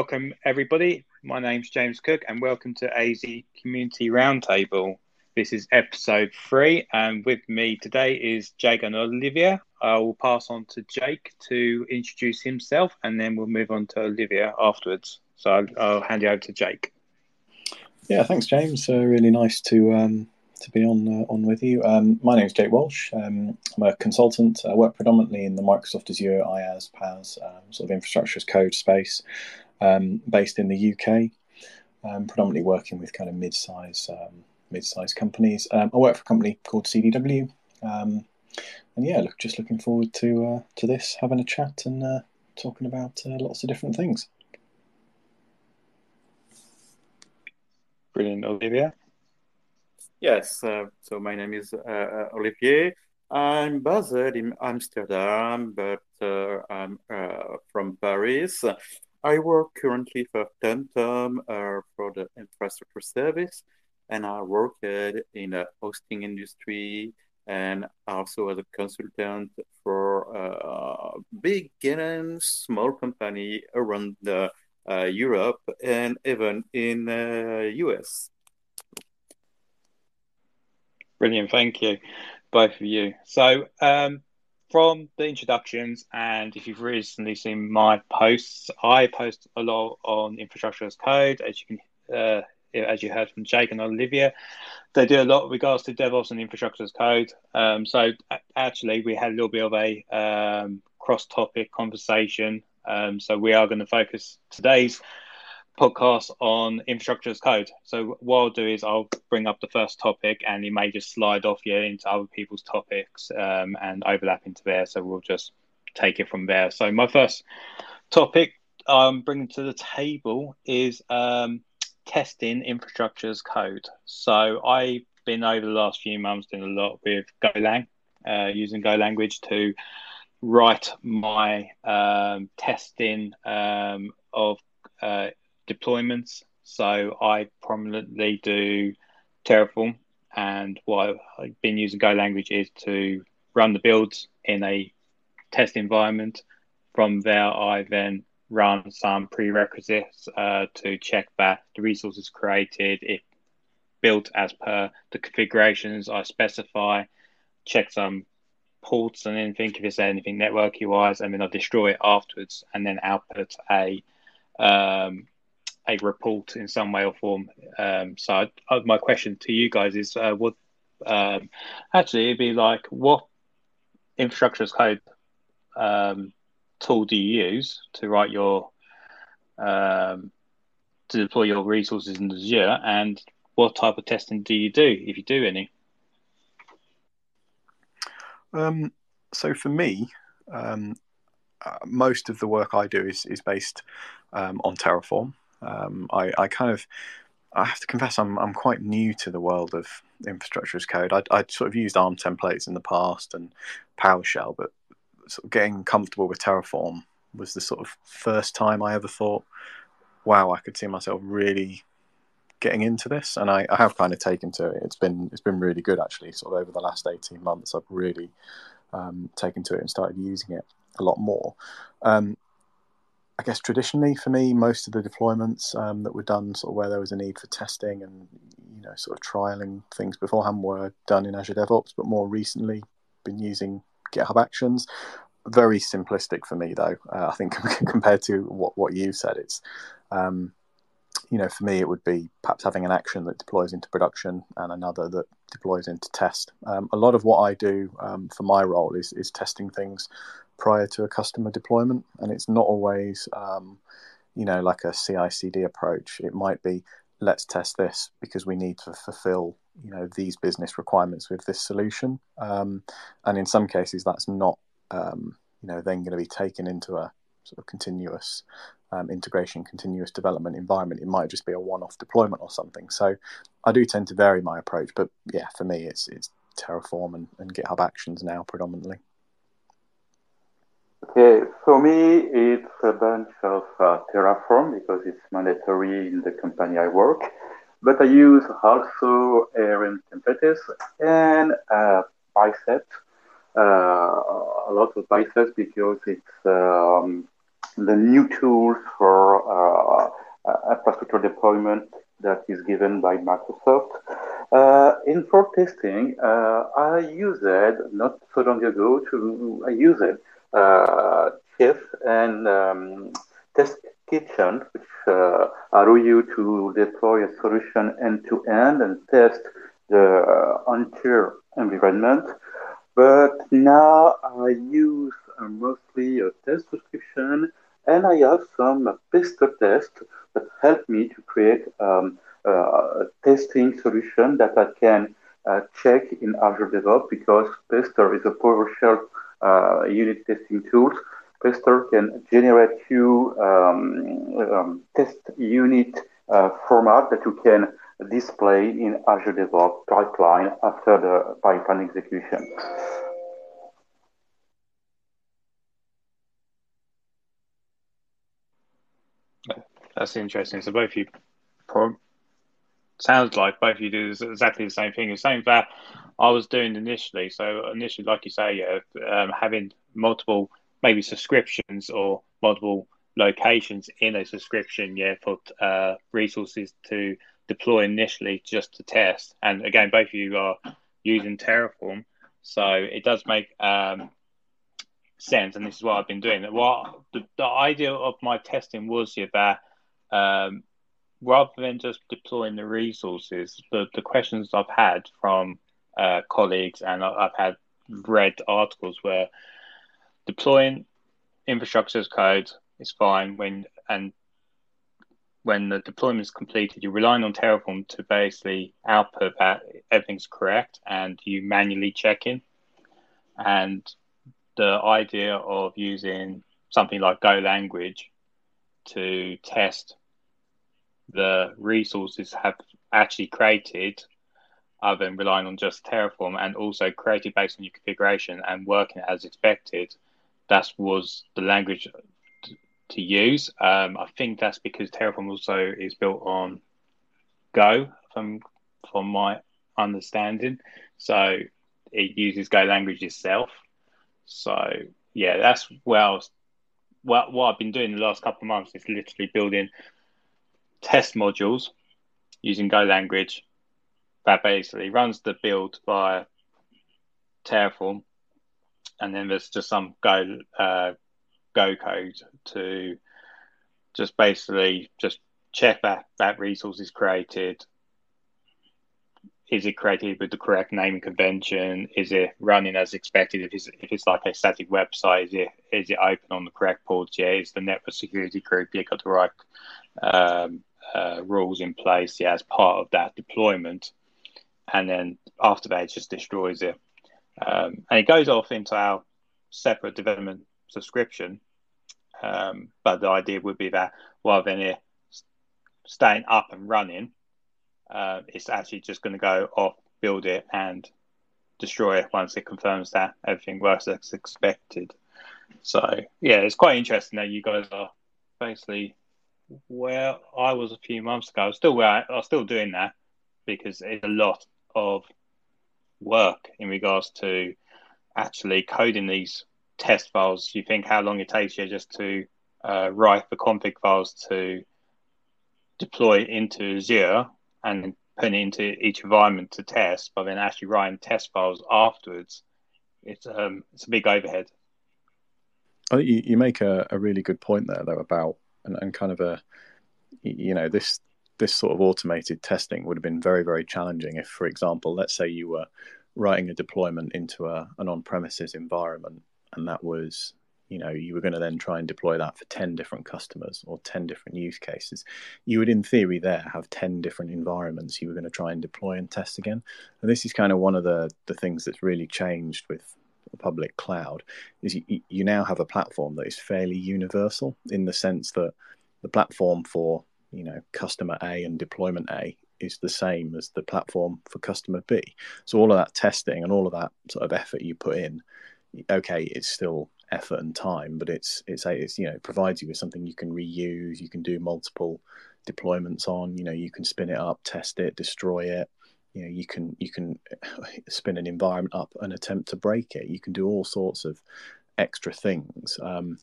welcome everybody. My name's James Cook, and welcome to AZ Community Roundtable. This is episode three, and with me today is Jake and Olivia. I will pass on to Jake to introduce himself, and then we'll move on to Olivia afterwards. So I'll, hand you over to Jake. Yeah, thanks, James. Uh, really nice to um, to be on uh, on with you. Um, my name is Jake Walsh. Um, I'm a consultant. I work predominantly in the Microsoft Azure IaaS, PaaS, um, sort of infrastructure as code space, um, based in the UK. Um, predominantly working with kind of mid-size um, mid-size companies. I work for a company called CDW, and yeah, look, just looking forward to uh, to this, having a chat and uh, talking about uh, lots of different things. Brilliant, Olivia. Yes, uh, so my name is uh, uh, Olivier. I'm based in Amsterdam, but uh, I'm uh, from Paris. I work currently for Temtem uh, for the infrastructure service, and I work in the hosting industry and also as a consultant for big and small company around the, Europe and even in the US. Brilliant, thank you, both of you. So, um, from the introductions, and if you've recently seen my posts, I post a lot on infrastructure as code, as you can, uh, as you heard from Jake and Olivia. They do a lot with regards to DevOps and infrastructure as code. Um, so, actually, we had a little bit of a um, cross-topic conversation. Um, so, we are going to focus today's podcast on infrastructure as code. So what I'll do is I'll bring up the first topic, and it may just slide off you into other people's topics um, and overlap into there. So we'll just take it from there. So my first topic I'm bringing to the table is um, testing infrastructure as code. So I've been over the last few months doing a lot with Golang, uh, using Go language to write my um, testing um, of uh, deployments. So I prominently do Terraform, and what I've been using Go language is to run the builds in a test environment. From there, I then run some prerequisites uh, to check that the resources created, if built as per the configurations I specify, check some ports and anything if there's anything networky wise, and then I destroy it afterwards and then output a um, a report in some way or form. Um, so I, my question to you guys is, uh, what um, actually it'd be like, what infrastructure as code um, tool do you use to write your um, to deploy your resources in Azure, and what type of testing do you do if you do any? Um, so for me, um, uh, most of the work I do is is based um, on Terraform. Um, I, I kind of I have to confess I'm I'm quite new to the world of infrastructure as code. I'd, I'd sort of used ARM templates in the past and PowerShell, but sort of getting comfortable with Terraform was the sort of first time I ever thought, wow, I could see myself really getting into this, and I, I have kind of taken to it. It's been it's been really good actually. Sort of over the last eighteen months, I've really um, taken to it and started using it a lot more. Um, I guess traditionally for me, most of the deployments um, that were done, sort of where there was a need for testing and you know sort of trialing things beforehand, were done in Azure DevOps. But more recently, been using GitHub Actions. Very simplistic for me, though. Uh, I think compared to what what you said, it's um, you know for me it would be perhaps having an action that deploys into production and another that deploys into test. Um, a lot of what I do um, for my role is is testing things prior to a customer deployment, and it's not always, um, you know, like a CI/CD approach. It might be let's test this because we need to fulfill, you know, these business requirements with this solution, um, and in some cases that's not, um, you know, then going to be taken into a sort of continuous um, integration, continuous development environment. It might just be a one-off deployment or something. So I do tend to vary my approach, but yeah, for me, it's it's Terraform and, and GitHub Actions now predominantly. Okay, for me, it's a bunch of uh, Terraform because it's mandatory in the company I work. But I use also ARM templates and uh, Bicep, uh, a lot of Bicep because it's um, the new tool for infrastructure deployment that is given by Microsoft. Uh, in for testing, uh, I used it not so long ago to I it uh, Chef and um, Test Kitchen, which uh, allow you to deploy a solution end to end and test the uh, entire environment. But now I use uh, mostly a test subscription and I have some pester tests that help me to create um, a testing solution that I can uh, check in Azure DevOps because Pester is a PowerShell uh, unit testing tools, Pester can generate you um, um, test unit uh, format that you can display in Azure DevOps pipeline after the pipeline execution. That's interesting. So both you sounds like both of you do exactly the same thing. The same that I was doing initially. So initially, like you say, yeah, um, having multiple maybe subscriptions or multiple locations in a subscription, yeah, for uh, resources to deploy initially just to test. And again, both of you are using Terraform, so it does make um, sense. And this is what I've been doing. What the, the idea of my testing was yeah, that um, rather than just deploying the resources, the, the questions I've had from uh, colleagues and I've had read articles where deploying infrastructure as code is fine when and when the deployment is completed, you're relying on Terraform to basically output that everything's correct and you manually check in. And the idea of using something like Go language to test the resources have actually created other than relying on just Terraform and also created based on your configuration and working as expected. That was the language to use. Um, I think that's because Terraform also is built on Go, from from my understanding. So it uses Go language itself. So yeah, that's well, what what I've been doing the last couple of months is literally building test modules using Go language that basically runs the build via Terraform, and then there's just some Go uh, Go code to just basically just check that that resource is created. Is it created with the correct naming convention? Is it running as expected? If it's if it's like a static website, is it is it open on the correct ports? Yeah, is the network security group yeah got the right um, uh, rules in place yeah, as part of that deployment. And then after that, it just destroys it. Um, and it goes off into our separate development subscription. Um, but the idea would be that rather than it staying up and running, uh, it's actually just going to go off, build it, and destroy it once it confirms that everything works as expected. So yeah, it's quite interesting that you guys are basically where I was a few months ago. I was still where I, I was still doing that because it's a lot of work in regards to actually coding these test files. You think how long it takes you just to uh, write the config files to deploy into Azure and then put it into each environment to test, but then actually writing test files afterwards. It's um it's a big overhead. I think you, you make a, a really good point there though about and, and kind of a you know this this sort of automated testing would have been very very challenging if for example let's say you were writing a deployment into a, an on-premises environment and that was you know you were going to then try and deploy that for 10 different customers or 10 different use cases. You would in theory there have 10 different environments you were going to try and deploy and test again. And this is kind of one of the the things that's really changed with public cloud is you, you now have a platform that is fairly universal in the sense that the platform for you know customer A and deployment A is the same as the platform for customer B. So all of that testing and all of that sort of effort you put in, okay, it's still effort and time, but it's it's a it's you know it provides you with something you can reuse, you can do multiple deployments on, you know, you can spin it up, test it, destroy it, you know you can you can spin an environment up and attempt to break it you can do all sorts of extra things um,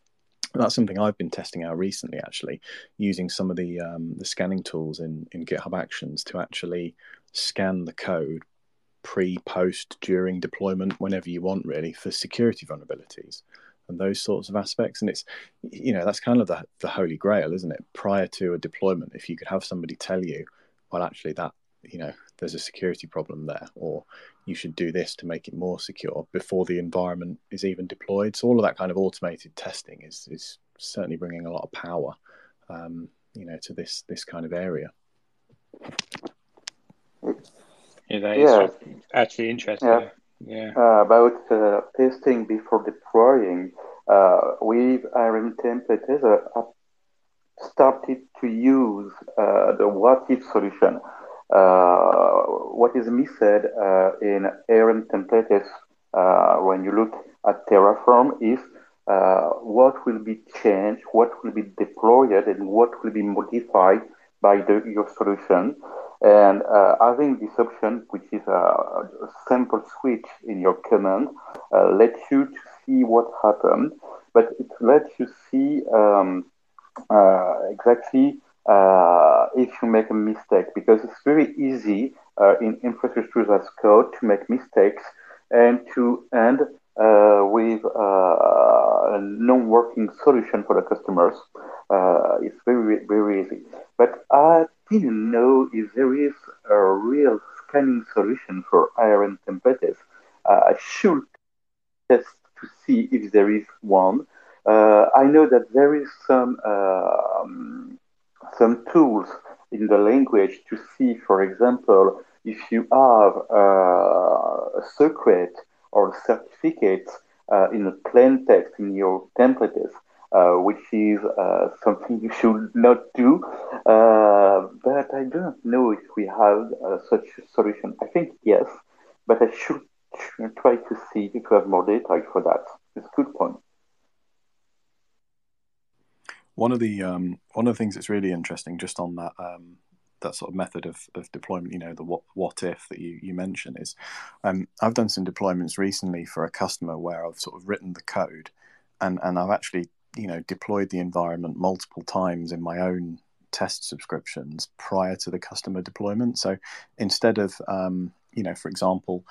that's something I've been testing out recently, actually, using some of the um, the scanning tools in in GitHub Actions to actually scan the code pre, post, during deployment, whenever you want, really, for security vulnerabilities and those sorts of aspects. And it's, you know, that's kind of the, the holy grail, isn't it? Prior to a deployment, if you could have somebody tell you, well, actually, that, you know, there's a security problem there, or you should do this to make it more secure before the environment is even deployed. So all of that kind of automated testing is is certainly bringing a lot of power, um, you know, to this this kind of area. Yeah, that is yeah. actually interesting. Yeah. yeah. Uh, about uh, testing before deploying, uh, with ARM templates, uh, started to use uh, the what if solution. Uh, what is missed uh, in ARM templates when you look at Terraform is what will be changed, what will be deployed, and what will be modified by the, your solution. And uh, having this option, which is a, a simple switch in your command, uh, lets you to see what happened, but it lets you see um, uh, exactly uh, if you make a mistake, because it's very easy uh, in infrastructure as code to make mistakes and to end uh, with a non-working solution for the customers. it's very, very easy. But I didn't know if there is a real scanning solution for ARM templates. I should test to see if there is one. Uh, I know that there is some uh, um, some tools in the language to see, for example, if you have uh, a secret or a certificate uh, in a plain text in your templates, uh, which is uh, something you should not do. but I don't know if we have such a solution. I think yes, but I should try to see if we have more data for that. It's a good point. One of the um, one of the things that's really interesting, just on that um, that sort of method of, of deployment, you know, the what what if that you you mention is, um, I've done some deployments recently for a customer where I've sort of written the code, and and I've actually you know deployed the environment multiple times in my own test subscriptions prior to the customer deployment. So instead of um, you know, for example,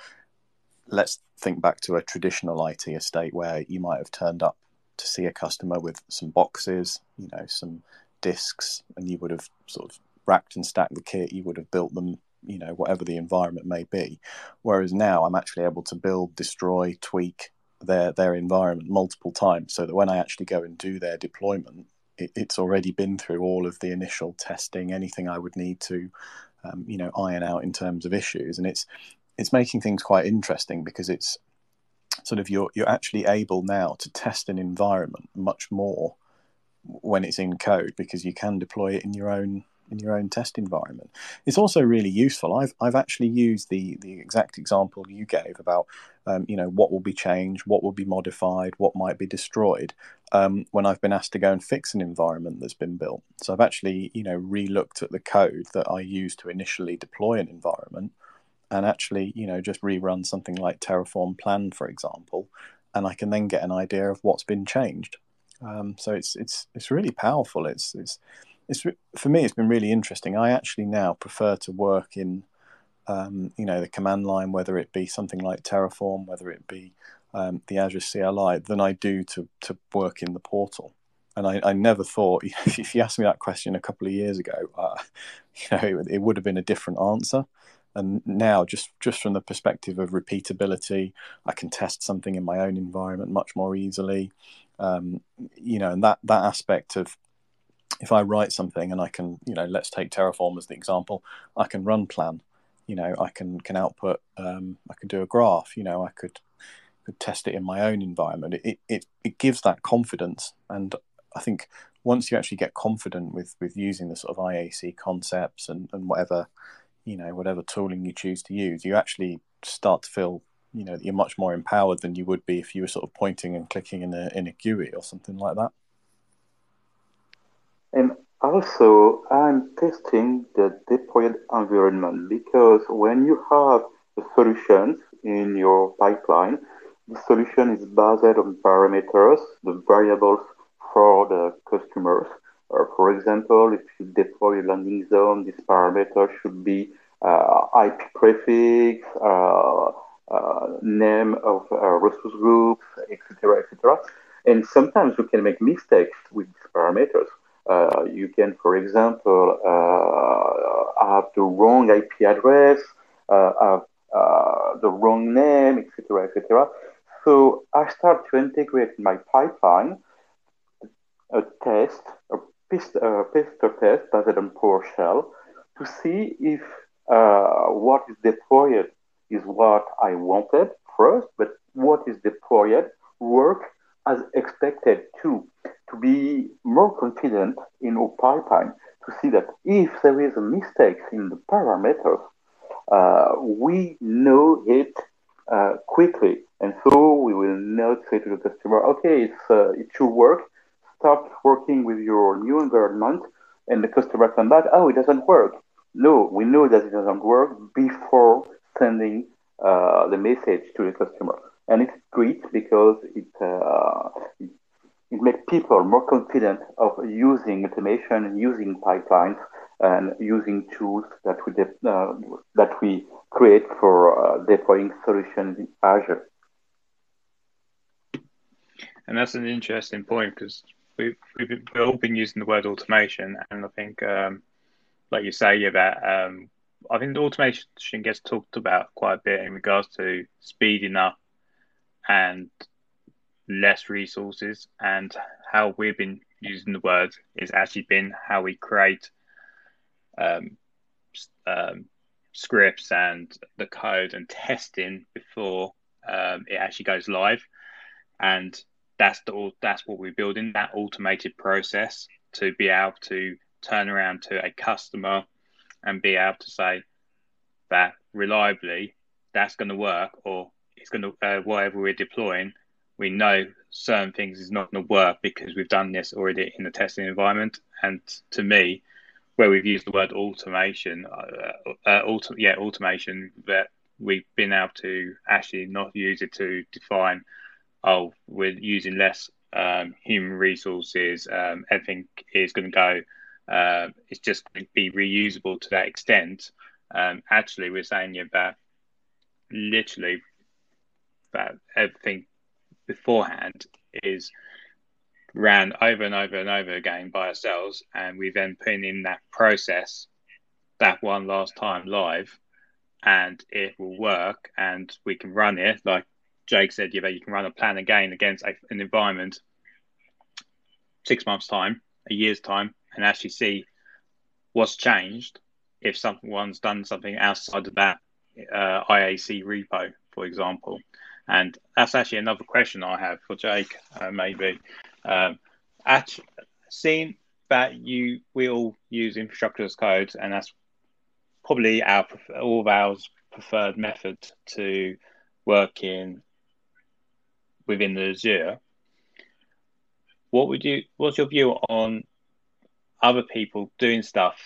let's think back to a traditional IT estate where you might have turned up to see a customer with some boxes, you know, some discs, and you would have sort of racked and stacked the kit. You would have built them, you know, whatever the environment may be. Whereas now I'm actually able to build, destroy, tweak their their environment multiple times, so that when I actually go and do their deployment, it, it's already been through all of the initial testing, anything I would need to, um, you know, iron out in terms of issues, and it's it's making things quite interesting because it's sort of you're you're actually able now to test an environment much more when it's in code because you can deploy it in your own in your own test environment. It's also really useful. I've I've actually used the the exact example you gave about um, you know what will be changed, what will be modified, what might be destroyed um, when I've been asked to go and fix an environment that's been built. So I've actually you know re-looked at the code that I used to initially deploy an environment and actually, you know, just rerun something like Terraform plan, for example, and I can then get an idea of what's been changed. Um, so it's it's it's really powerful. It's it's it's for me. It's been really interesting. I actually now prefer to work in, um, you know, the command line, whether it be something like Terraform, whether it be um, the Azure CLI, than I do to to work in the portal. And I, I never thought, if you asked me that question a couple of years ago, uh, you know, it, it would have been a different answer and now just just from the perspective of repeatability i can test something in my own environment much more easily um, you know and that that aspect of if i write something and i can you know let's take terraform as the example i can run plan you know i can can output um, i can do a graph you know i could could test it in my own environment. It, it it gives that confidence. And i think once you actually get confident with with using the sort of iac concepts and and whatever you know whatever tooling you choose to use, you actually start to feel you know you're much more empowered than you would be if you were sort of pointing and clicking in a in a GUI or something like that. And also, I'm testing the deployed environment because when you have the solutions in your pipeline, the solution is based on parameters, the variables for the customers. Uh, for example, if you deploy a landing zone, this parameter should be uh, IP prefix, uh, name of resource groups, etc., etc. And sometimes you can make mistakes with these parameters. Uh, you can, for example, uh, have the wrong IP address, uh, have the wrong name, etc., etc. So I start to integrate in my pipeline a test, a Pester test based on PowerShell to see if uh, what is deployed is what I wanted first, but what is deployed work as expected too, to be more confident in our pipeline, to see that if there is a mistake in the parameters, uh, we know it uh, quickly. And so we will not say to the customer, okay, it's, uh, it should work. Start working with your new environment. And the customer come back, oh, it doesn't work. No, we know that it doesn't work before sending uh, the message to the customer and it's great because it, uh, it, makes people more confident of using automation using pipelines and using tools that we uh, that we create for uh, deploying solutions in Azure. And that's an interesting point because we've, we've all been using the word automation, and I think, um, like you say, about um, I think the automation gets talked about quite a bit in regards to speeding up and less resources. And how we've been using the word is actually been how we create um, um, scripts and the code and testing before um, it actually goes live. And that's the that's what we're building that automated process to be able to turn around to a customer and be able to say that reliably that's going to work or it's going to uh, whatever we're deploying, we know certain things is not going to work because we've done this already in the testing environment. And to me, where we've used the word automation, uh, uh, auto, yeah, automation, that we've been able to actually not use it to define, oh, we're using less um, human resources, um, everything is going to go, uh, it's just going to be reusable to that extent. Um, actually, we're saying that literally that everything beforehand is ran over and over and over again by ourselves, and we then put in that process that one last time live, and it will work, and we can run it like Jake said. You know, you can run a plan again against an environment six months time, a year's time, and actually see what's changed if someone's done something outside of that uh, IAC repo, for example. And that's actually another question I have for Jake, uh, maybe. Um, at, seeing that you we all use infrastructure as code, and that's probably our all of our preferred method to work in within the Azure. What would you? What's your view on other people doing stuff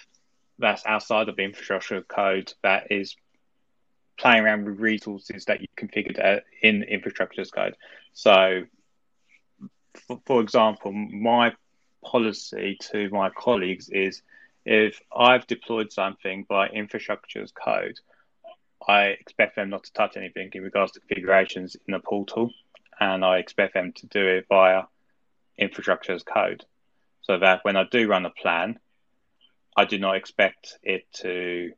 that's outside of infrastructure code that is playing around with resources that you configured uh, in infrastructure as code. So, for, for example, my policy to my colleagues is if I've deployed something by infrastructure as code, I expect them not to touch anything in regards to configurations in the portal, and I expect them to do it via infrastructure as code. So that when I do run a plan, I do not expect it to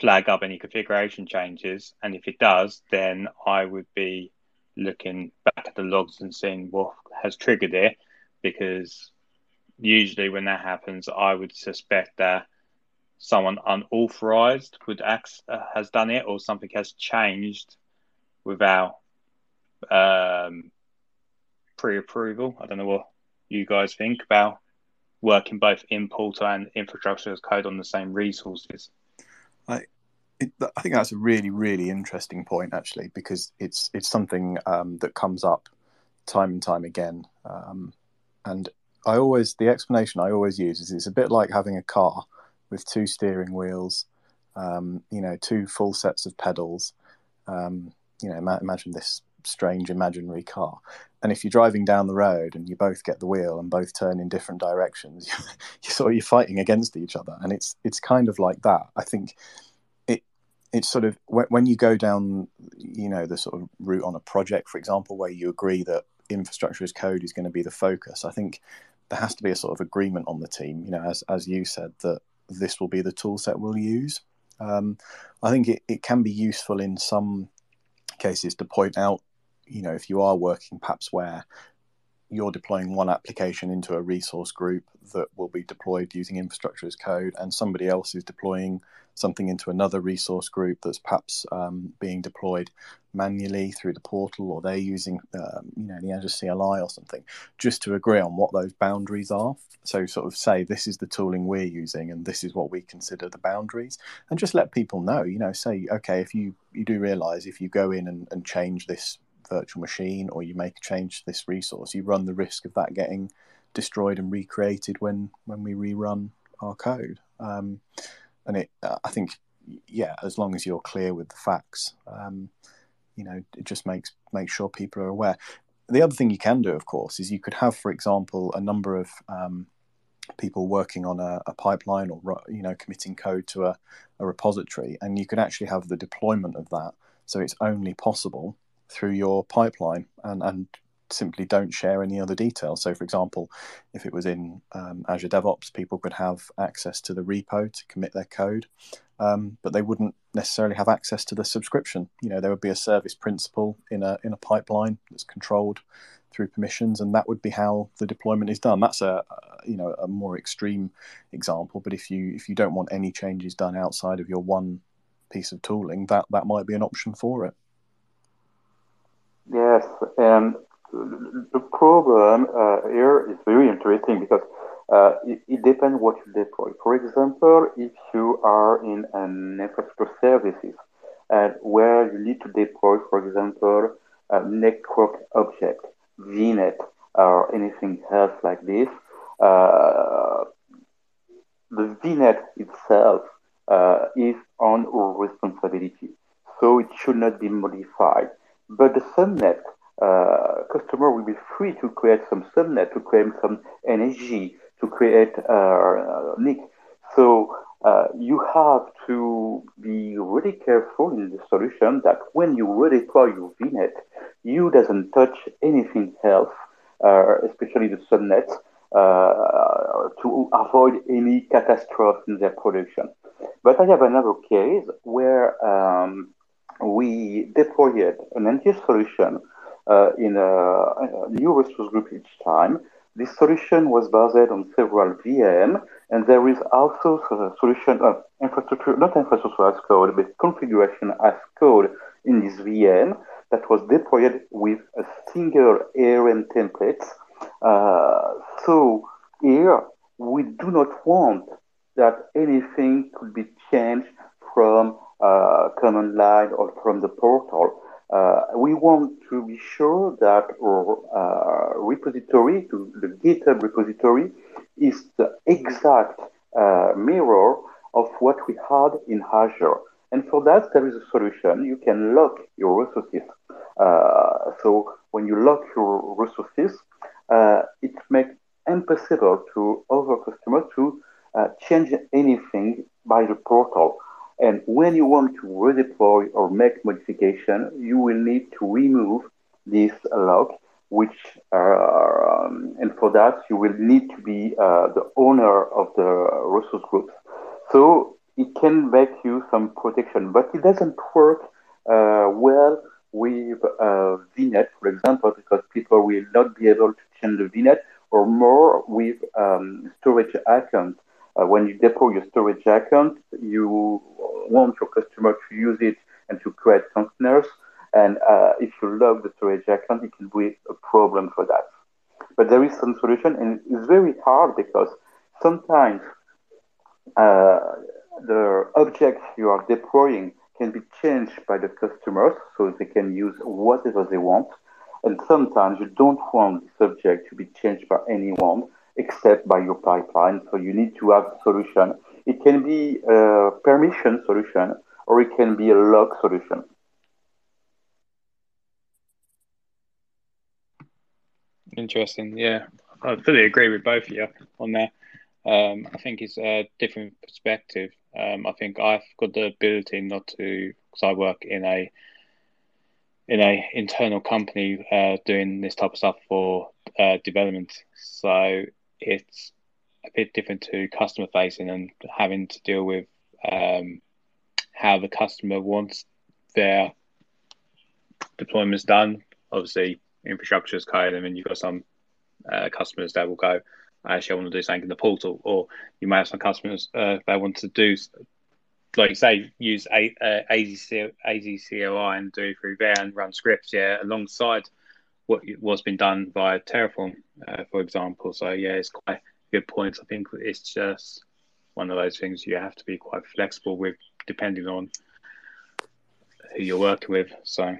flag up any configuration changes. And if it does, then I would be looking back at the logs and seeing what has triggered it because usually when that happens, I would suspect that someone unauthorized would act, uh, has done it or something has changed without um, pre-approval. I don't know what you guys think about working both in Portal and infrastructure as code on the same resources. I, it, I think that's a really, really interesting point, actually, because it's it's something um, that comes up time and time again. Um, and I always the explanation I always use is it's a bit like having a car with two steering wheels, um, you know, two full sets of pedals. Um, you know, imagine this strange imaginary car. And if you're driving down the road and you both get the wheel and both turn in different directions, you're sort of you're fighting against each other. And it's it's kind of like that. I think it it's sort of when, when you go down, you know, the sort of route on a project, for example, where you agree that infrastructure as code is going to be the focus. I think there has to be a sort of agreement on the team. You know, as as you said, that this will be the tool set we'll use. Um, I think it, it can be useful in some cases to point out, you know, if you are working perhaps where you're deploying one application into a resource group that will be deployed using infrastructure as code, and somebody else is deploying something into another resource group that's perhaps um, being deployed manually through the portal, or they're using, um, you know, the Azure CLI or something, just to agree on what those boundaries are. So, sort of say this is the tooling we're using, and this is what we consider the boundaries, and just let people know. You know, say okay, if you you do realize if you go in and, and change this virtual machine or you make a change to this resource, you run the risk of that getting destroyed and recreated when when we rerun our code. Um, and it, uh, I think, yeah, as long as you're clear with the facts, um, you know, it just makes makes sure people are aware. The other thing you can do, of course, is you could have, for example, a number of um, people working on a, a, pipeline or you know committing code to a, a repository, and you could actually have the deployment of that. So it's only possible through your pipeline and, and simply don't share any other details. So, for example, if it was in um, Azure DevOps, people could have access to the repo to commit their code, um, but they wouldn't necessarily have access to the subscription. You know, there would be a service principal in a in a pipeline that's controlled through permissions, and that would be how the deployment is done. That's a, a you know a more extreme example, but if you if you don't want any changes done outside of your one piece of tooling, that that might be an option for it. Yes, and the problem uh, here is very interesting because uh, it, it, depends what you deploy. For example, if you are in an infrastructure services and where you need to deploy, for example, a network object, VNet, or anything else like this, uh, the VNet itself uh, is on responsibility. So it should not be modified. But the subnet uh, customer will be free to create some subnet, to create some NSG, to create uh, NIC. So uh, you have to be really careful in the solution that when you redeploy your VNet, you doesn't touch anything else, uh, especially the subnet, uh, to avoid any catastrophe in their production. But I have another case where um, we deployed an entire solution uh, in a, a, new resource group each time. This solution was based on several VM, and there is also a solution of infrastructure, not infrastructure as code, but configuration as code in this VM that was deployed with a single ARM template. Uh, so here, we do not want that anything could be changed from uh, command line or from the portal. Uh, we want to be sure that our uh, repository, to the GitHub repository, is the exact uh, mirror of what we had in Azure. And for that, there is a solution. You can lock your resources. Uh, so when you lock your resources, uh, it makes impossible to other customers to change anything by the portal. And when you want to redeploy or make modification, you will need to remove this lock, which are, um, and for that you will need to be uh, the owner of the resource group. So it can make you some protection, but it doesn't work uh, well with uh, VNet, for example, because people will not be able to change the VNet, or more with um, storage accounts uh, when you deploy your storage account, you want your customer to use it and to create containers. And uh, if you lock the storage account, it can be a problem for that. But there is some solution, and it's very hard because sometimes uh, the objects you are deploying can be changed by the customers so they can use whatever they want. And sometimes you don't want the subject to be changed by anyone except by your pipeline. So you need to have a solution. It can be a permission solution or it can be a lock solution. Interesting. Yeah, I fully agree with both of you on that. Um, I think it's a different perspective. Um, I think I've got the ability not to, because I work in a in a internal company uh, doing this type of stuff for uh, development. So it's a bit different to customer facing and having to deal with um, how the customer wants their deployments done. Obviously, infrastructure is code, and then you've got some uh, customers that will go, I actually, want to do something in the portal, or you may have some customers uh, that want to do, like say, use a, uh, AZC, AZCLI and do through there and run scripts, yeah, alongside what was been done via Terraform, uh, for example. So yeah, it's quite a good point. I think it's just one of those things you have to be quite flexible with, depending on who you're working with. So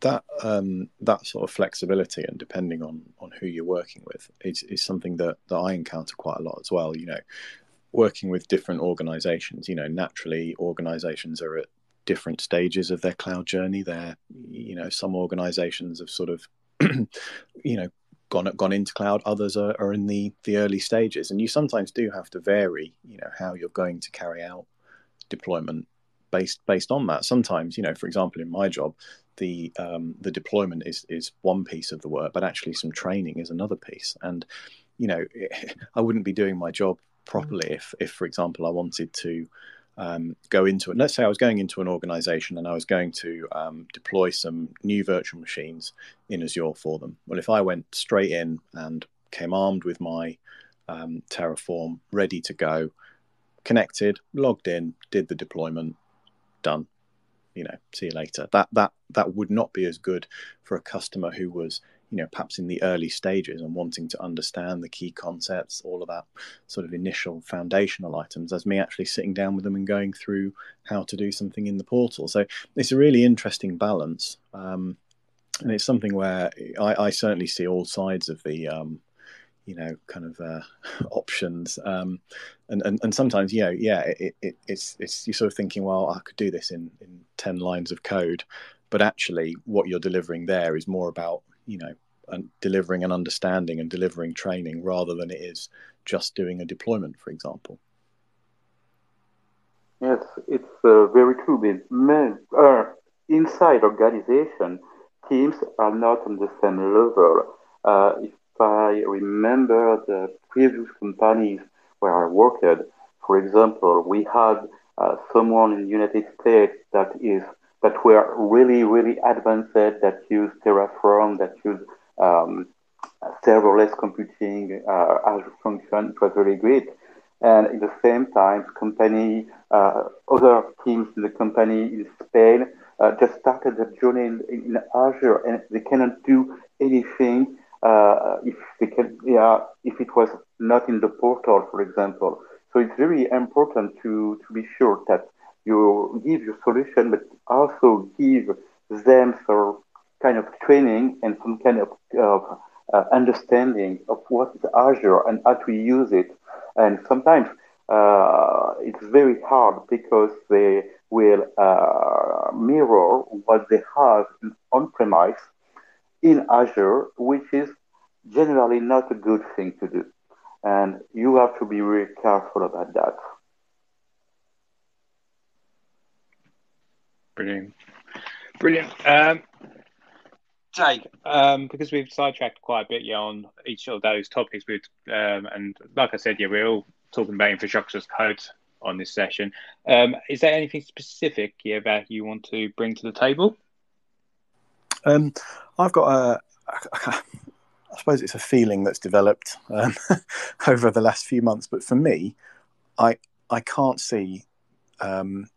that um, that sort of flexibility and depending on on who you're working with is, is something that that I encounter quite a lot as well. You know, working with different organizations, you know, naturally organizations are at different stages of their cloud journey. They're, you know, some organizations have sort of, you know, gone gone into cloud. Others are, are in the the early stages, and you sometimes do have to vary, you know, how you're going to carry out deployment based based on that. Sometimes, you know, for example, in my job, the um, the deployment is is one piece of the work, but actually some training is another piece. And you know, I wouldn't be doing my job properly if, if for example, I wanted to um, go into it. Let's say I was going into an organization and I was going to um, deploy some new virtual machines in Azure for them. Well, if I went straight in and came armed with my um, Terraform, ready to go, connected, logged in, did the deployment, done. You know, see you later. That that that would not be as good for a customer who was you know perhaps in the early stages and wanting to understand the key concepts all of that sort of initial foundational items as me actually sitting down with them and going through how to do something in the portal. So it's a really interesting balance um, and it's something where I, I, certainly see all sides of the um, you know kind of uh, options um, and, and and sometimes you know yeah it, it, it's it's you're sort of thinking well I could do this in in 10 lines of code but actually what you're delivering there is more about you know and delivering an understanding and delivering training rather than it is just doing a deployment, for example. Yes, it's uh, very true. Men, uh, inside organization, teams are not on the same level. Uh, if I remember the previous companies where I worked, for example, we had uh, someone in the United States that is that were really, really advanced, that use Terraform, that use um, serverless computing uh, Azure function. It was really great. And at the same time, company, uh, other teams in the company in Spain uh, just started their journey in, in, Azure, and they cannot do anything uh, if they can, yeah, if it was not in the portal, for example. So it's very important to to be sure that you give your solution, but also give them so kind of training and some kind of uh, understanding of what is Azure and how to use it. And sometimes uh, it's very hard because they will uh, mirror what they have on premise in Azure, which is generally not a good thing to do. And you have to be very careful about that. Brilliant. Brilliant. Um, Jake, um, because we've sidetracked quite a bit yeah, on each of those topics, with, um, and like I said, yeah, we're all talking about infrastructure as code on this session. Um, is there anything specific yeah, that you want to bring to the table? Um, I've got a, I suppose it's a feeling that's developed um, over the last few months, but for me, I I can't see um,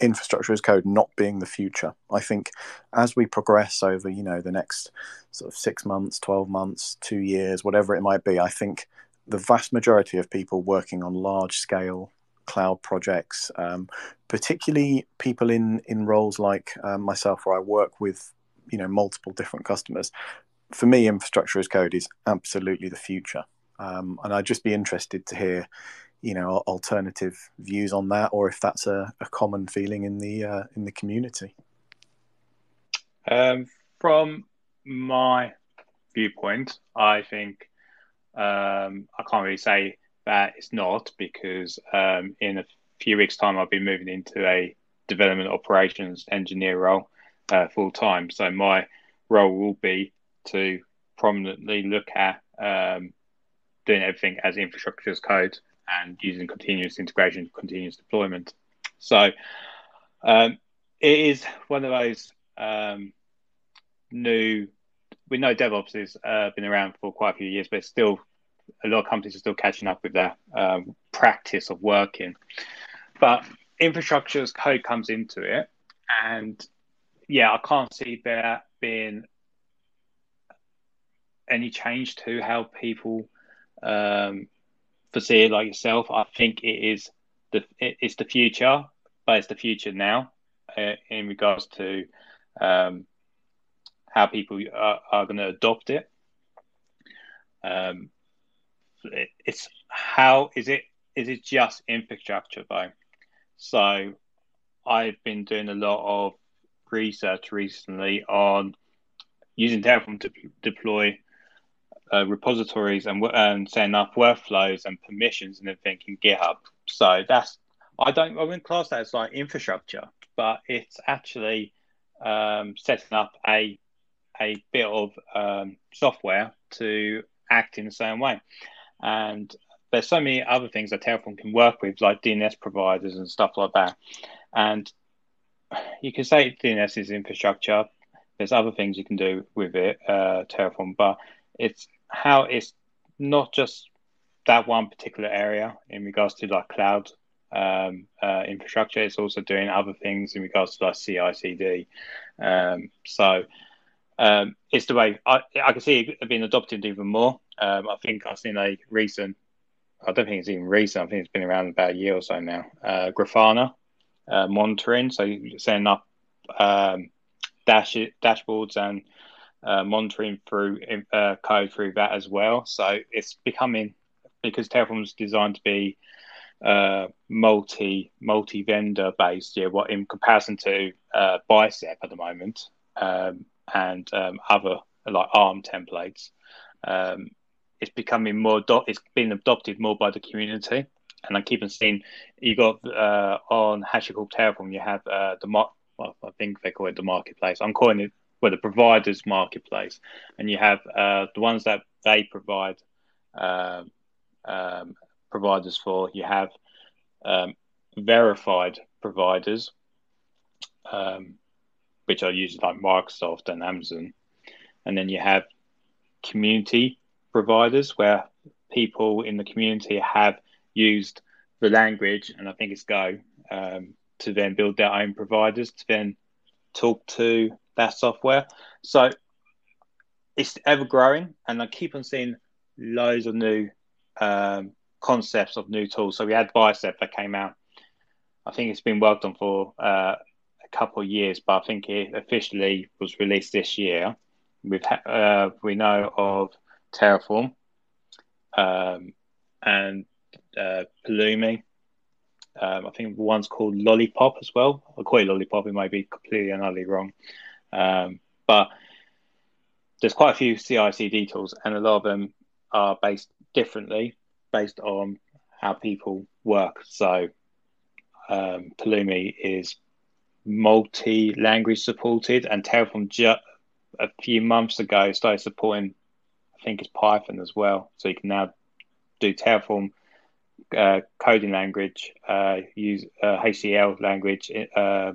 infrastructure as code not being the future. I think as we progress over, you know, the next sort of six months, 12 months, two years, whatever it might be, I think the vast majority of people working on large scale cloud projects, um, particularly people in, in roles like um, myself where I work with, you know, multiple different customers, for me, infrastructure as code is absolutely the future. Um, and I'd just be interested to hear you know alternative views on that, or if that's a, a common feeling in the uh, in the community. Um, from my viewpoint, I think um, I can't really say that it's not because um, in a few weeks' time I'll be moving into a development operations engineer role uh, full time. So my role will be to prominently look at um, doing everything as infrastructure as code and using continuous integration, continuous deployment. So um, it is one of those um, new. We know DevOps has uh, been around for quite a few years, but still a lot of companies are still catching up with their um, practice of working. But infrastructure as code comes into it, and yeah, I can't see there being any change to how people um, foresee it like yourself. I think it is the it's the future, but it's the future now uh, in regards to um, how people are, are going to adopt it. Um, it's how is it is it just infrastructure though? So I've been doing a lot of research recently on using Terraform to deploy uh, repositories and, and setting up workflows and permissions and everything in GitHub. So that's I don't I wouldn't class that as like infrastructure, but it's actually um, setting up a a bit of um, software to act in the same way. And there's so many other things that Terraform can work with, like DNS providers and stuff like that. And you can say DNS is infrastructure. There's other things you can do with it, uh, Terraform, but it's how it's not just that one particular area in regards to like cloud um, uh, infrastructure. It's also doing other things in regards to like CI/CD. Um, so um, it's the way I, I can see it being adopted even more. Um, I think I've seen a recent, I don't think it's even recent, I think it's been around about a year or so now, uh, Grafana uh, monitoring. So setting up um, dash, dashboards and uh, monitoring through uh, code through that as well. So it's becoming, because Terraform is designed to be uh, multi multi vendor based. Yeah, what in comparison to uh, Bicep at the moment um, and um, other like ARM templates, um, it's becoming more. Do- it's been adopted more by the community. And I keep on seeing you got uh, on HashiCorp Terraform, you have uh, the mar- well, I think they call it the marketplace. I'm calling it well the providers marketplace, and you have uh, the ones that they provide um, um, providers for. You have um, verified providers, um, which are usually like Microsoft and Amazon, and then you have community providers where people in the community have used the language, and I think it's Go, um, to then build their own providers to then talk to that software. So it's ever growing, and I keep on seeing loads of new um, concepts of new tools. So we had Bicep that came out. I think it's been worked on for uh, a couple of years, but I think it officially was released this year. We've ha- uh, we know of Terraform um, and uh, Pulumi. Um, I think one's called Lollipop as well. I call it Lollipop. It might be completely and utterly wrong, um, but there's quite a few CI/CD tools, and a lot of them are based differently based on how people work. So um, Pulumi is multi-language supported, and Terraform just a few months ago started supporting, I think it's Python as well. So you can now do Terraform uh, coding language, uh, use uh, HCL language uh,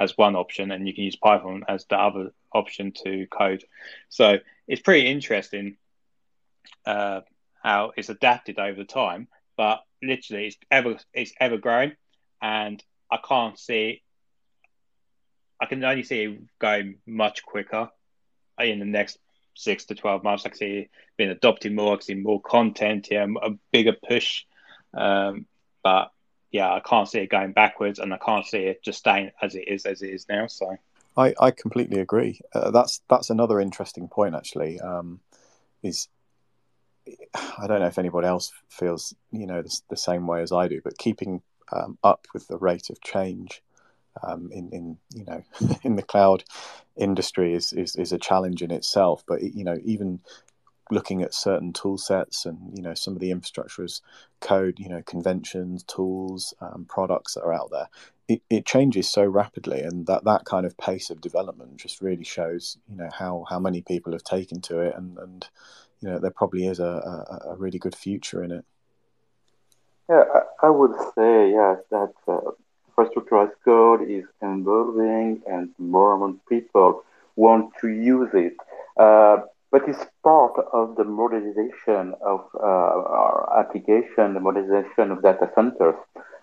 as one option, and you can use Python as the other option to code. So it's pretty interesting uh, how it's adapted over time, but literally it's ever it's ever growing, and I can't see. I can only see it going much quicker in the next six to twelve months. I can see it being adopted more. I can see more content, yeah, a bigger push. Um, but yeah, I can't see it going backwards, and I can't see it just staying as it is as it is now. So I, I completely agree. Uh, that's that's another interesting point actually. Um, is I don't know if anybody else feels you know the, the same way as I do, but keeping um, up with the rate of change um, in in you know in the cloud industry is, is is a challenge in itself. But you know even looking at certain tool sets and you know some of the infrastructure as code you know conventions tools um, products that are out there. It, it changes so rapidly and that that kind of pace of development just really shows you know how how many people have taken to it and and you know there probably is a, a, a really good future in it. Yeah i, I would say yes that uh, infrastructure as code is evolving and more and more people want to use it. Uh, but it's part of the modernization of uh, our application, the modernization of data centers.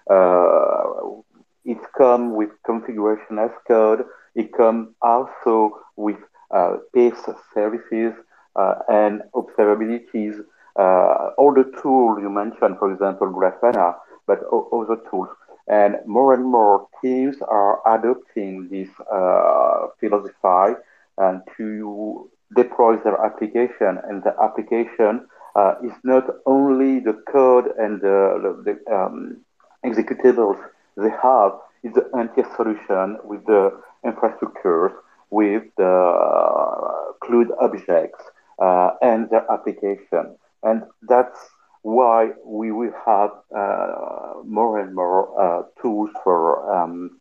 Uh, it comes with configuration as code. It comes also with uh, PaaS services uh, and observabilities. Uh, all the tools you mentioned, for example, Grafana, but other tools. And more and more teams are adopting this uh, philosophy and to deploys their application, and the application uh, is not only the code and the, the um, executables they have, it's the entire solution with the infrastructures, with the uh, cloud objects, uh, and the application. And that's why we will have uh, more and more uh, tools for um,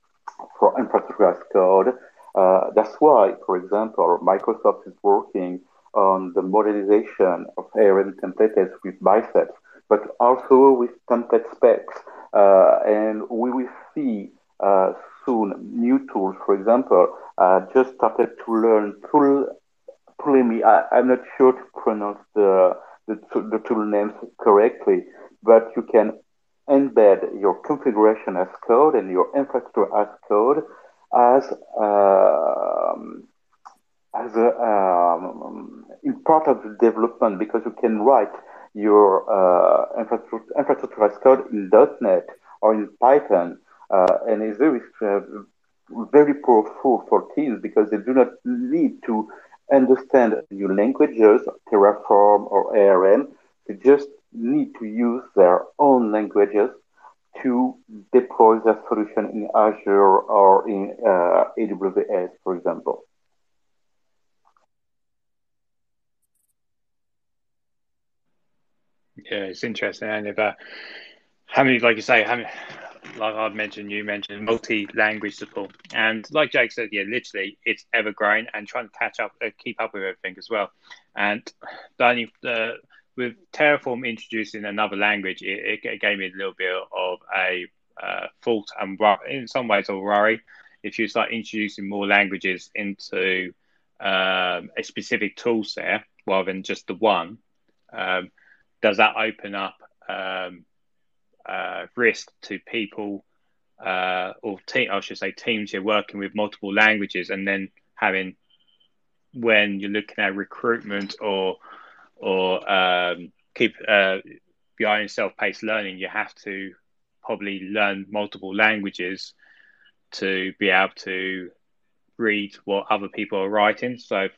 for infrastructure as code uh, that's why, for example, Microsoft is working on the modernization of ARM templates with biceps, but also with template specs. Uh, and we will see uh, soon new tools. For example, I just started to learn tool, Pulumi. I, am not sure to pronounce the, the, the tool names correctly, but you can embed your configuration as code and your infrastructure as code as um, as a, um, in part of the development because you can write your uh, infrastructure, infrastructure as code in .NET or in Python, uh, and it's very uh, very powerful for teams because they do not need to understand new languages, Terraform or ARM. They just need to use their own languages to deploy that solution in Azure or in uh, AWS, for example. Yeah, it's interesting. And if, uh, how many, like you say, how many, like I've mentioned, you mentioned multi-language support, and like Jake said, yeah, literally, it's ever growing and trying to catch up, uh, keep up with everything as well. And the only uh, with Terraform introducing another language, it, it gave me a little bit of a uh, fault and in some ways a worry. If you start introducing more languages into um, a specific tool set rather than just the one, um, does that open up um, uh, risk to people uh, or I should say teams you're working with multiple languages and then having when you're looking at recruitment or or um, keep uh, behind self-paced learning, you have to probably learn multiple languages to be able to read what other people are writing. So,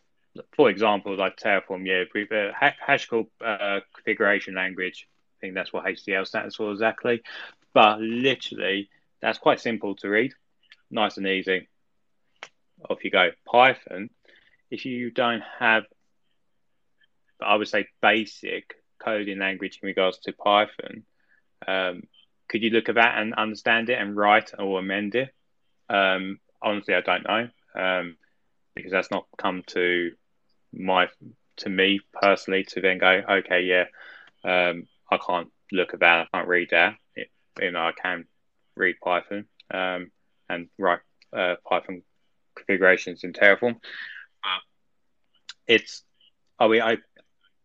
for example, like Terraform, yeah, uh, HashiCorp uh, configuration language. I think that's what HCL stands for exactly. But literally, that's quite simple to read, nice and easy. Off you go. Python, if you don't have I would say basic coding language in regards to Python. Um, could you look at that and understand it and write or amend it? Um, honestly, I don't know um, because that's not come to my to me personally to then go, okay, yeah, um, I can't look at that, I can't read that. It, you know, I can read Python um, and write uh, Python configurations in Terraform. Uh, it's are we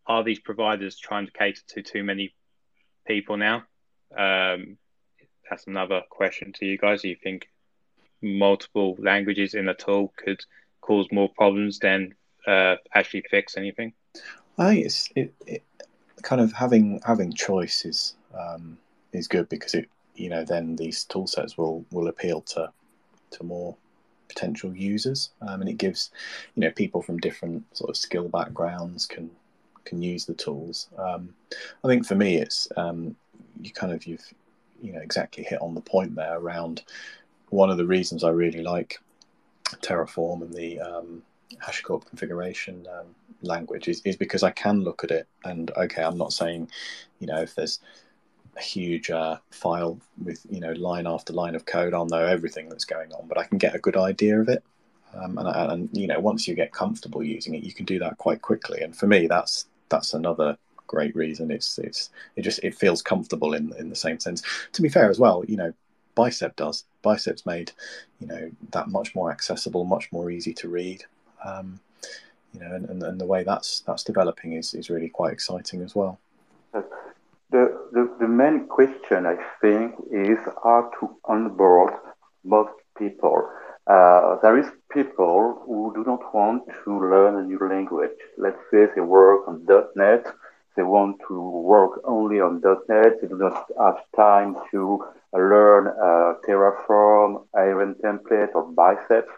are these providers trying to cater to too many people now? Um, that's another question to you guys. Do you think multiple languages in a tool could cause more problems than uh, actually fix anything? I think it's it, it, kind of having having choice is um, is good because it you know then these tool sets will will appeal to to more potential users um, and it gives you know people from different sort of skill backgrounds can can use the tools. Um, I think for me, it's um, you kind of you've you know exactly hit on the point there around one of the reasons I really like Terraform and the um, HashiCorp configuration um, language is, is because I can look at it and okay, I'm not saying, you know, if there's a huge uh, file with you know line after line of code, I'll know everything that's going on, but I can get a good idea of it. Um, and, and you know, once you get comfortable using it, you can do that quite quickly. And for me, that's that's another great reason. It's it's it just it feels comfortable in in the same sense. To be fair as well, you know, Bicep does. Bicep's made you know that much more accessible, much more easy to read. Um, you know, and, and, and the way that's that's developing is, is really quite exciting as well. The, the, the main question, I think, is how to onboard most people. Uh, there is people who do not want to learn a new language. Let's say they work on .NET, they want to work only on .NET, they do not have time to learn uh, Terraform, ARM Template, or Bicep.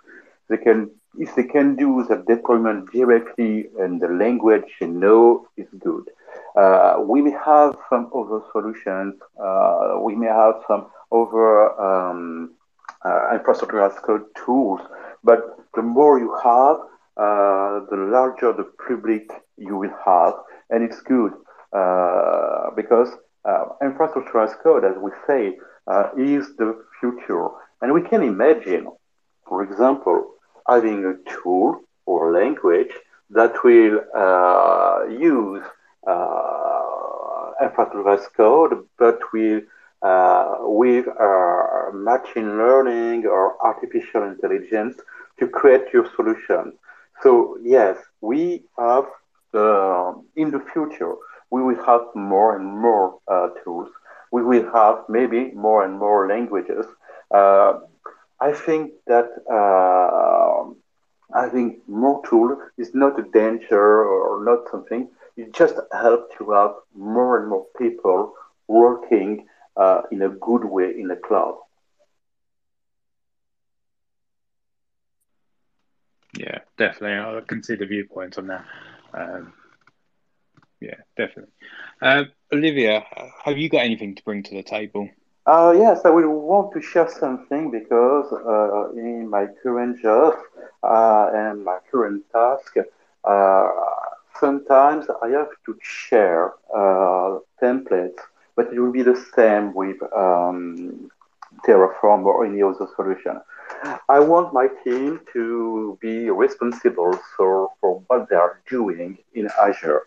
They can, if they can do the deployment directly in the language they know, is good. Uh, we may have some other solutions. Uh, we may have some other um, uh, infrastructure as code tools, but the more you have, uh, the larger the public you will have, and it's good uh, because uh, infrastructure as code, as we say, is the future, and we can imagine, for example, having a tool or language that will use uh, infrastructure as code, but will uh, with uh, machine learning or artificial intelligence to create your solution. So yes, we have uh, in the future we will have more and more uh, tools. We will have maybe more and more languages. Uh, I think that having more tools is not a danger or not something it just helps to have more and more people working uh, in a good way in the cloud. Yeah, definitely. I can see the viewpoint on that. Um, yeah, definitely. Uh, Olivia, have you got anything to bring to the table? Uh, yes, I will want to share something because uh, in my current job uh, and my current task, uh, sometimes I have to share uh, templates, but it will be the same with um, Terraform or any other solution. I want my team to be responsible for, for what they are doing in Azure.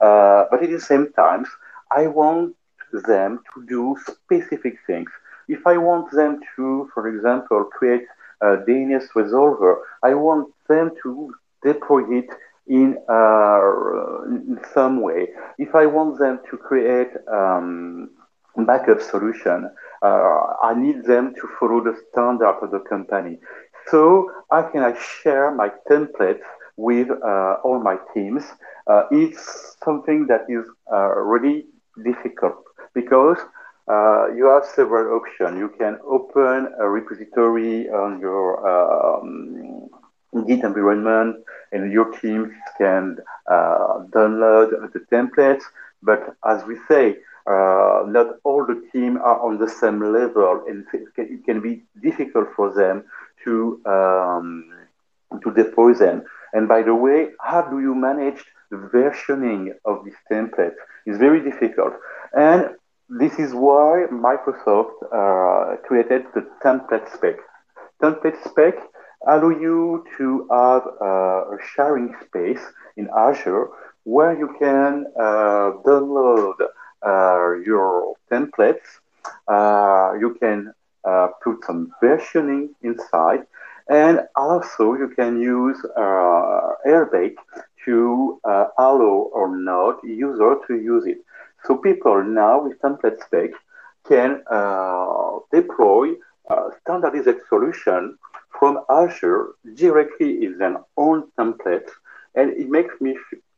Uh, but at the same time, I want them to do specific things. If I want them to, for example, create a DNS resolver, I want them to deploy it in, uh, in some way. If I want them to create um, backup solution, uh, I need them to follow the standard of the company. So how can I share my templates with uh, all my teams? Uh, it's something that is uh, really difficult because uh, you have several options. You can open a repository on your um, Git environment, and your teams can uh, download the templates. But as we say, uh, not all the team are on the same level, and it can, it can be difficult for them to um, to deploy them. And by the way, how do you manage the versioning of this template? It's very difficult, and this is why Microsoft uh, created the template spec. Template spec allow you to have a sharing space in Azure where you can uh, download uh, your templates. Uh, you can uh, put some versioning inside, and also you can use uh, RBAC to uh, allow or not user to use it. So people now with template spec can deploy a standardized solution from Azure directly in their own template, and it makes me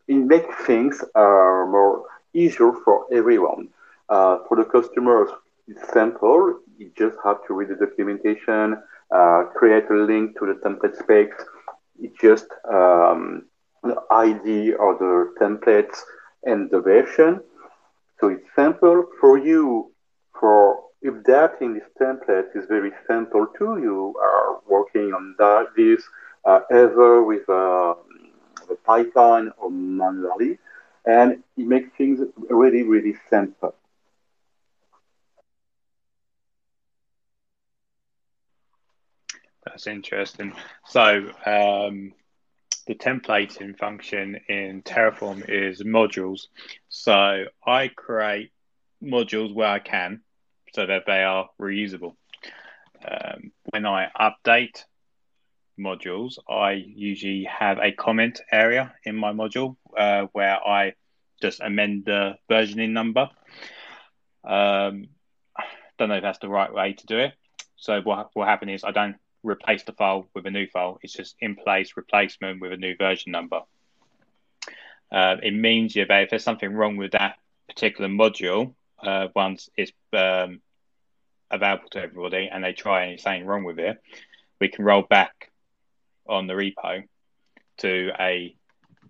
it makes things uh, more easier for everyone. Uh, for the customers, it's simple. You just have to read the documentation, uh, create a link to the template specs. It's just um, the ID of the templates and the version. So it's simple for you. For if that in this template is very simple to you are working on that this uh, either with uh, Python or manually, and it makes things really, really simple. That's interesting. So um, the templating function in Terraform is modules. So I create modules where I can so that they are reusable. Um, when I update modules, I usually have a comment area in my module uh, where I just amend the versioning number. Um, don't know if that's the right way to do it. So what will happen is I don't replace the file with a new file. It's just in place replacement with a new version number. Uh, it means yeah, if there's something wrong with that particular module, uh, once it's um, available to everybody and they try anything wrong with it, we can roll back on the repo to a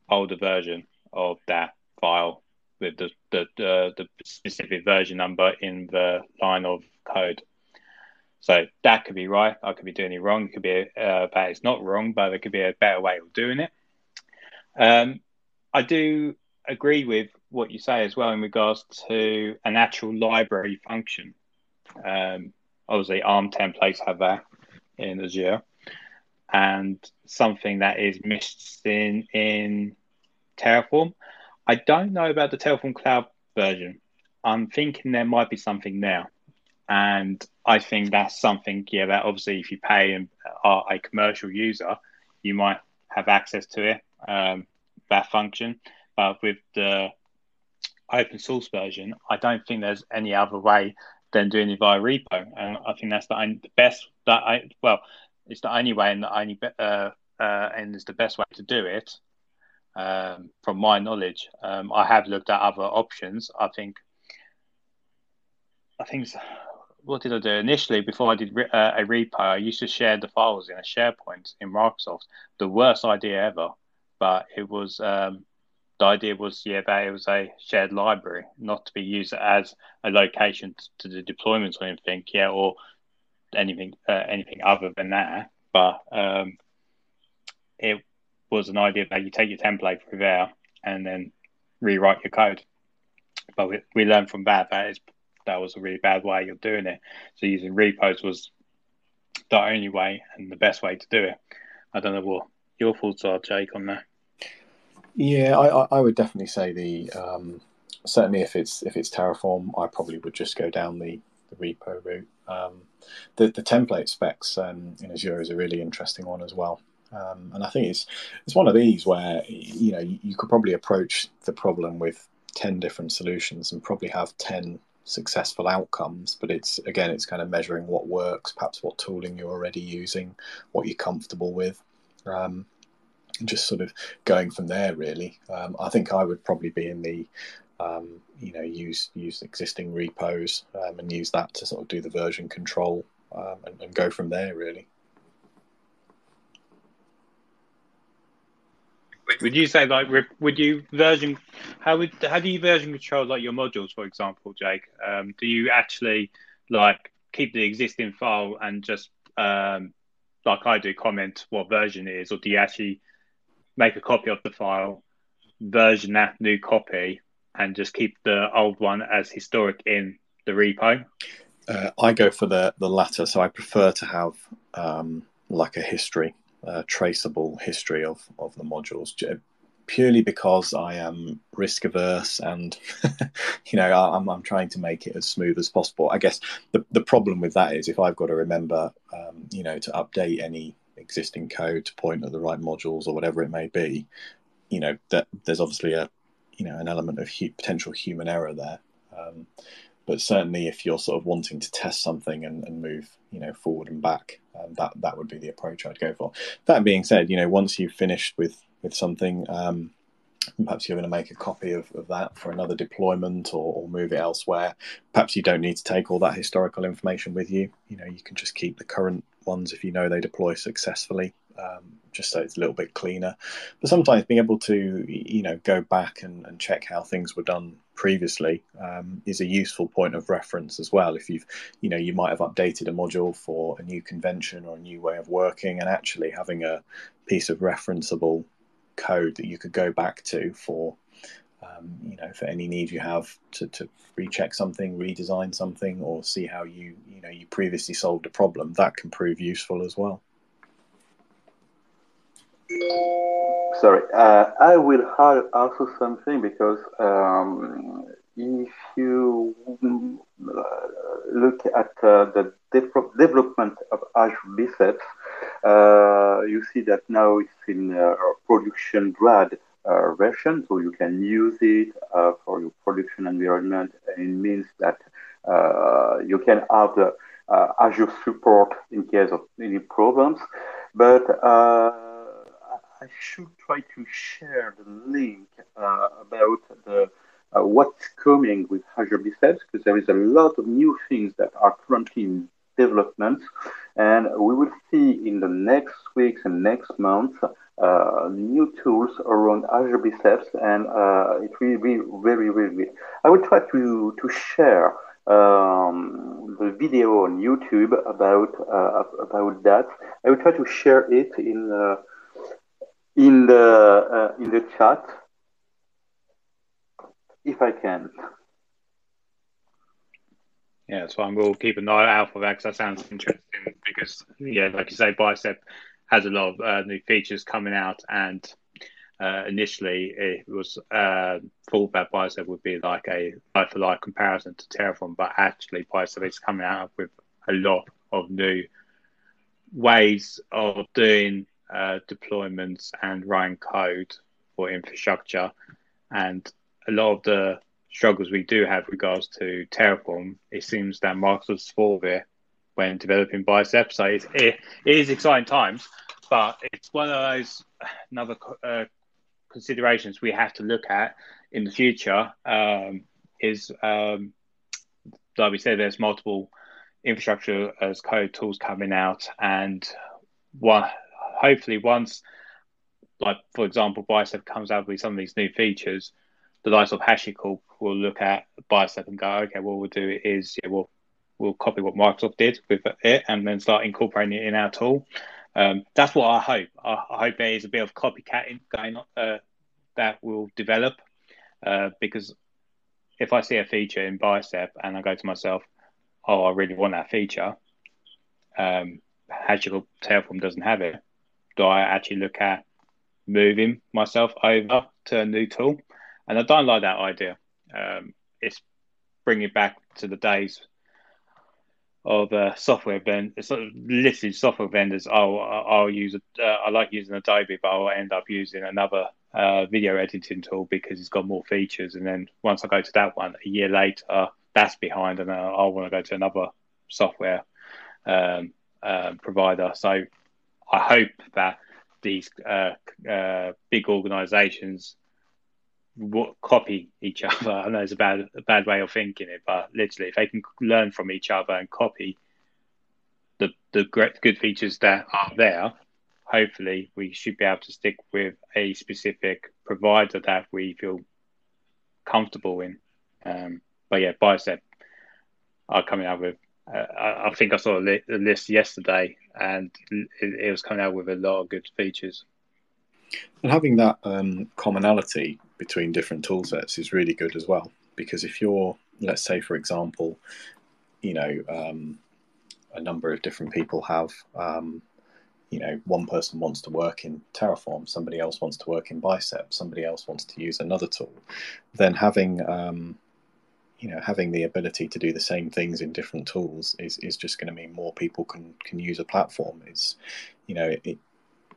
older version of that file with the the, the specific version number in the line of code. So that could be right. I could be doing it wrong. It could be uh, that it's not wrong, but there could be a better way of doing it. Um, I do agree with what you say as well in regards to an actual library function. Um, obviously, ARM templates have that in Azure, and something that is missing in Terraform. I don't know about the Terraform Cloud version. I'm thinking there might be something there. And I think that's something, yeah, that obviously if you pay and are a commercial user, you might have access to it, um, that function. But with the open source version, I don't think there's any other way than doing it via repo. And I think that's the, the best that I, well, it's the only way and the only, uh, uh, and it's the best way to do it. Um, from my knowledge, um, I have looked at other options. I think, I think what did I do initially before I did re- uh, a repo? I used to share the files in a SharePoint in Microsoft. The worst idea ever, but it was um, the idea was yeah that it was a shared library, not to be used as a location to, the deployment or anything, yeah, or anything uh, anything other than that. But um, it was an idea that you take your template through there and then rewrite your code. But we, we learned from that that is that was a really bad way of doing it. So using repos was the only way and the best way to do it. I don't know what your thoughts are, Jake, on that. Yeah, I, I would definitely say the um, certainly if it's if it's Terraform, I probably would just go down the, the repo route. Um, the the template specs um, in Azure is a really interesting one as well. Um, and I think it's it's one of these where you know you, you could probably approach the problem with ten different solutions and probably have ten successful outcomes but it's again it's kind of measuring what works perhaps what tooling you're already using what you're comfortable with um, just sort of going from there really um, i think i would probably be in the um, you know use use existing repos um, and use that to sort of do the version control um, and, and go from there really Would you say like would you version how would how do you version control like your modules for example, Jake? Um, do you actually like keep the existing file and just um, like I do comment what version it is, or do you actually make a copy of the file, version that new copy, and just keep the old one as historic in the repo? Uh, I go for the the latter, so I prefer to have um, like a history uh, traceable history of, of the modules purely because I am risk averse and you know I'm, I'm trying to make it as smooth as possible. I guess the, the problem with that is if I've got to remember um, you know to update any existing code to point at the right modules or whatever it may be, you know that there's obviously a you know an element of hu- potential human error there. Um, but certainly, if you're sort of wanting to test something and, and move, you know, forward and back, um, that that would be the approach I'd go for. That being said, you know, once you've finished with with something, um, perhaps you're going to make a copy of, of that for another deployment or, or, move it elsewhere. Perhaps you don't need to take all that historical information with you. You know, you can just keep the current ones if you know they deploy successfully. um, just so it's a little bit cleaner. But sometimes being able to, you know, go back and, and check how things were done previously um, is a useful point of reference as well. If you've, you know, you might have updated a module for a new convention or a new way of working, and actually having a piece of referenceable code that you could go back to for um, you know, for any need you have to, to recheck something, redesign something, or see how you, you know, you previously solved a problem, that can prove useful as well. Sorry, uh, I will add also something because um, if you uh, look at uh, the de- development of Azure Biceps, uh, you see that now it's in production grade uh, version, so you can use it uh, for your production environment. And it means that uh, you can have the Azure support in case of any problems. But I should try to share the link about the uh, what's coming with Azure Biceps because there is a lot of new things that are currently in development, and we will see in the next weeks and next months uh, new tools around Azure Biceps, and uh, it will be very, very good. I will try to, to share um, the video on YouTube about uh, about that. I will try to share it in uh, in the uh, in the chat if I can. Yeah, that's fine. We'll keep an eye out for that because that sounds interesting. Because yeah, like you say, Bicep has a lot of uh, new features coming out, and uh, initially it was uh, thought that Bicep would be like a like for like comparison to Terraform, but actually Bicep is coming out with a lot of new ways of doing uh, deployments and writing code for infrastructure, and a lot of the struggles we do have regards to Terraform, it seems that Microsoft solved it when developing Bicep. So it's, it, it is exciting times, but it's one of those another uh, considerations we have to look at in the future. Um, is um, like we said, there's multiple infrastructure as code tools coming out, and one hopefully once, like for example, Bicep comes out with some of these new features, the likes of HashiCorp will look at Bicep and go, okay, what we'll do is yeah, we'll we'll copy what Microsoft did with it and then start incorporating it in our tool. Um, that's what I hope. I, I, hope there is a bit of copycatting going on uh, that will develop uh, because if I see a feature in Bicep and I go to myself, oh, I really want that feature, um, HashiCorp Terraform doesn't have it. Do I actually look at moving myself over to a new tool? And I don't like that idea. Um, it's bringing back to the days of uh, software vendors, it's sort of software vendors. I'll I'll use uh, I like using Adobe, but I'll end up using another uh, video editing tool because it's got more features. And then once I go to that one, a year later, that's behind, and I want to go to another software um, uh, provider. So I hope that these uh, uh, big organisations copy each other. I know it's a bad a bad way of thinking it, but literally, if they can learn from each other and copy the the great good features that are there, hopefully we should be able to stick with a specific provider that we feel comfortable in. Um, but yeah, Bicep are coming out with. Uh, I, I, think I saw a, li- a list yesterday, and it, it was coming out with a lot of good features. And having that um, commonality between different tool sets is really good as well. Because if you're, let's say, for example, you know, um, a number of different people have, um, you know, one person wants to work in Terraform, somebody else wants to work in Bicep, somebody else wants to use another tool, then having, um, you know, having the ability to do the same things in different tools is, is just going to mean more people can can use a platform. It's, you know, it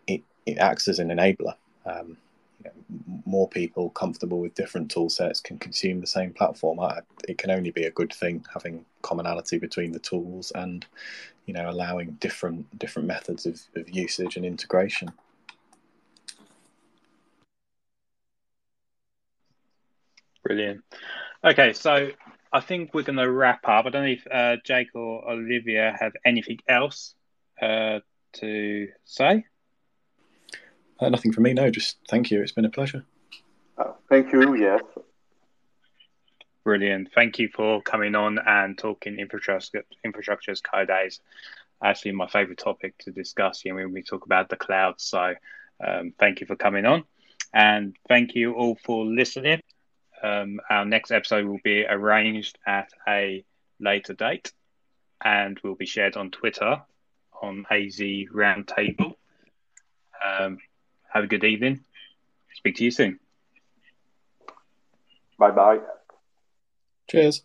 it it acts as an enabler. Um, you know, more people comfortable with different tool sets can consume the same platform. I, it can only be a good thing having commonality between the tools and you know allowing different different methods of, of usage and integration. Brilliant. Okay, so I think we're going to wrap up. I don't know if uh, Jake or Olivia have anything else uh, to say. Uh, nothing from me. No, just thank you. It's been a pleasure. Uh, thank you. Yes. Brilliant. Thank you for coming on and talking infrastructure, infrastructure as code days. Actually, my favorite topic to discuss here when we talk about the cloud. So, um, thank you for coming on. And thank you all for listening. Um, our next episode will be arranged at a later date and will be shared on Twitter on AZ Roundtable. Um, have a good evening. Speak to you soon. Bye bye. Cheers.